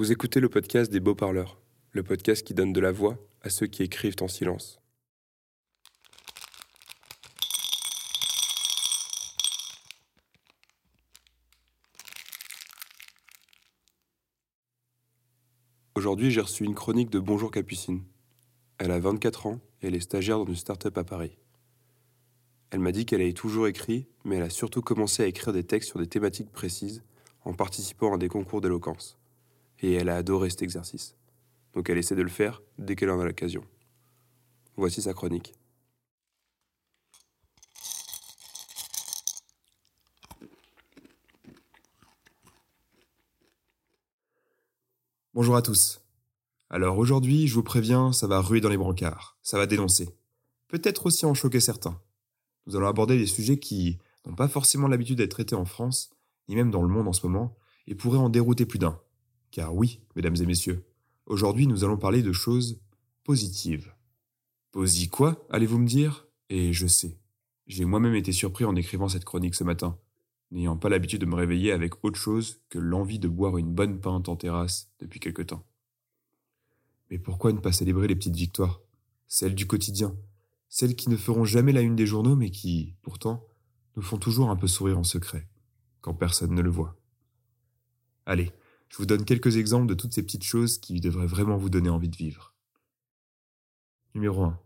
Vous écoutez le podcast des Beaux Parleurs, le podcast qui donne de la voix à ceux qui écrivent en silence. Aujourd'hui, j'ai reçu une chronique de Bonjour Capucine. Elle a 24 ans et elle est stagiaire dans une start-up à Paris. Elle m'a dit qu'elle avait toujours écrit, mais elle a surtout commencé à écrire des textes sur des thématiques précises en participant à des concours d'éloquence. Et elle a adoré cet exercice. Donc elle essaie de le faire dès qu'elle en a l'occasion. Voici sa chronique. Bonjour à tous. Alors aujourd'hui, je vous préviens, ça va ruer dans les brancards, ça va dénoncer. Peut-être aussi en choquer certains. Nous allons aborder des sujets qui n'ont pas forcément l'habitude d'être traités en France, ni même dans le monde en ce moment, et pourraient en dérouter plus d'un. Car oui, mesdames et messieurs, aujourd'hui nous allons parler de choses positives. Posi quoi, allez-vous me dire? Et je sais. J'ai moi-même été surpris en écrivant cette chronique ce matin, n'ayant pas l'habitude de me réveiller avec autre chose que l'envie de boire une bonne pinte en terrasse depuis quelque temps. Mais pourquoi ne pas célébrer les petites victoires? Celles du quotidien, celles qui ne feront jamais la une des journaux mais qui, pourtant, nous font toujours un peu sourire en secret, quand personne ne le voit. Allez, je vous donne quelques exemples de toutes ces petites choses qui devraient vraiment vous donner envie de vivre. Numéro 1.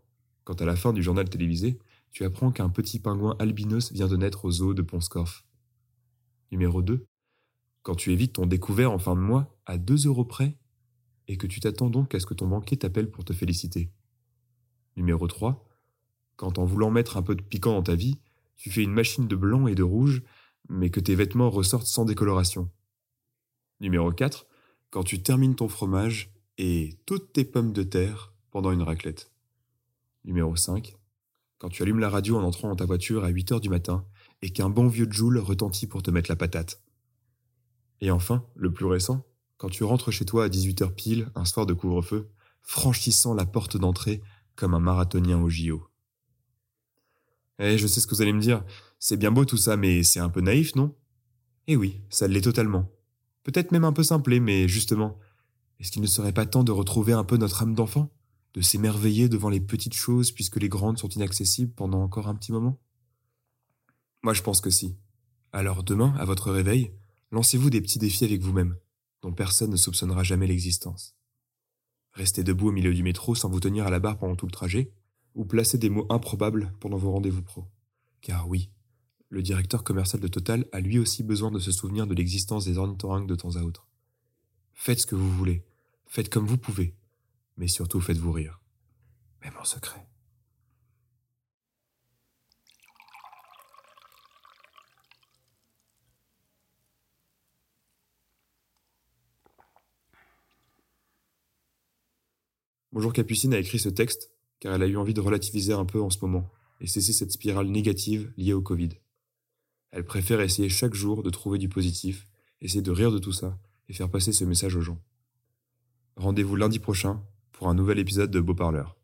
Quand à la fin du journal télévisé, tu apprends qu'un petit pingouin albinos vient de naître au zoo de Ponscorf. Numéro 2. Quand tu évites ton découvert en fin de mois à 2 euros près et que tu t'attends donc à ce que ton banquier t'appelle pour te féliciter. Numéro 3. Quand en voulant mettre un peu de piquant dans ta vie, tu fais une machine de blanc et de rouge, mais que tes vêtements ressortent sans décoloration. Numéro 4. Quand tu termines ton fromage et toutes tes pommes de terre pendant une raclette. Numéro 5. Quand tu allumes la radio en entrant dans ta voiture à 8 heures du matin et qu'un bon vieux Joule retentit pour te mettre la patate. Et enfin, le plus récent, quand tu rentres chez toi à 18h pile, un soir de couvre-feu, franchissant la porte d'entrée comme un marathonien au JO. Eh, je sais ce que vous allez me dire, c'est bien beau tout ça, mais c'est un peu naïf, non? Eh oui, ça l'est totalement. Peut-être même un peu simplé, mais justement, est-ce qu'il ne serait pas temps de retrouver un peu notre âme d'enfant? De s'émerveiller devant les petites choses puisque les grandes sont inaccessibles pendant encore un petit moment? Moi je pense que si. Alors demain, à votre réveil, lancez-vous des petits défis avec vous-même dont personne ne soupçonnera jamais l'existence. Restez debout au milieu du métro sans vous tenir à la barre pendant tout le trajet, ou placez des mots improbables pendant vos rendez-vous pro. Car oui, le directeur commercial de Total a lui aussi besoin de se souvenir de l'existence des ornithorynques de temps à autre. Faites ce que vous voulez, faites comme vous pouvez, mais surtout faites-vous rire, même en secret. Bonjour Capucine a écrit ce texte car elle a eu envie de relativiser un peu en ce moment et cesser cette spirale négative liée au Covid. Elle préfère essayer chaque jour de trouver du positif, essayer de rire de tout ça et faire passer ce message aux gens. Rendez-vous lundi prochain pour un nouvel épisode de Beau Parleur.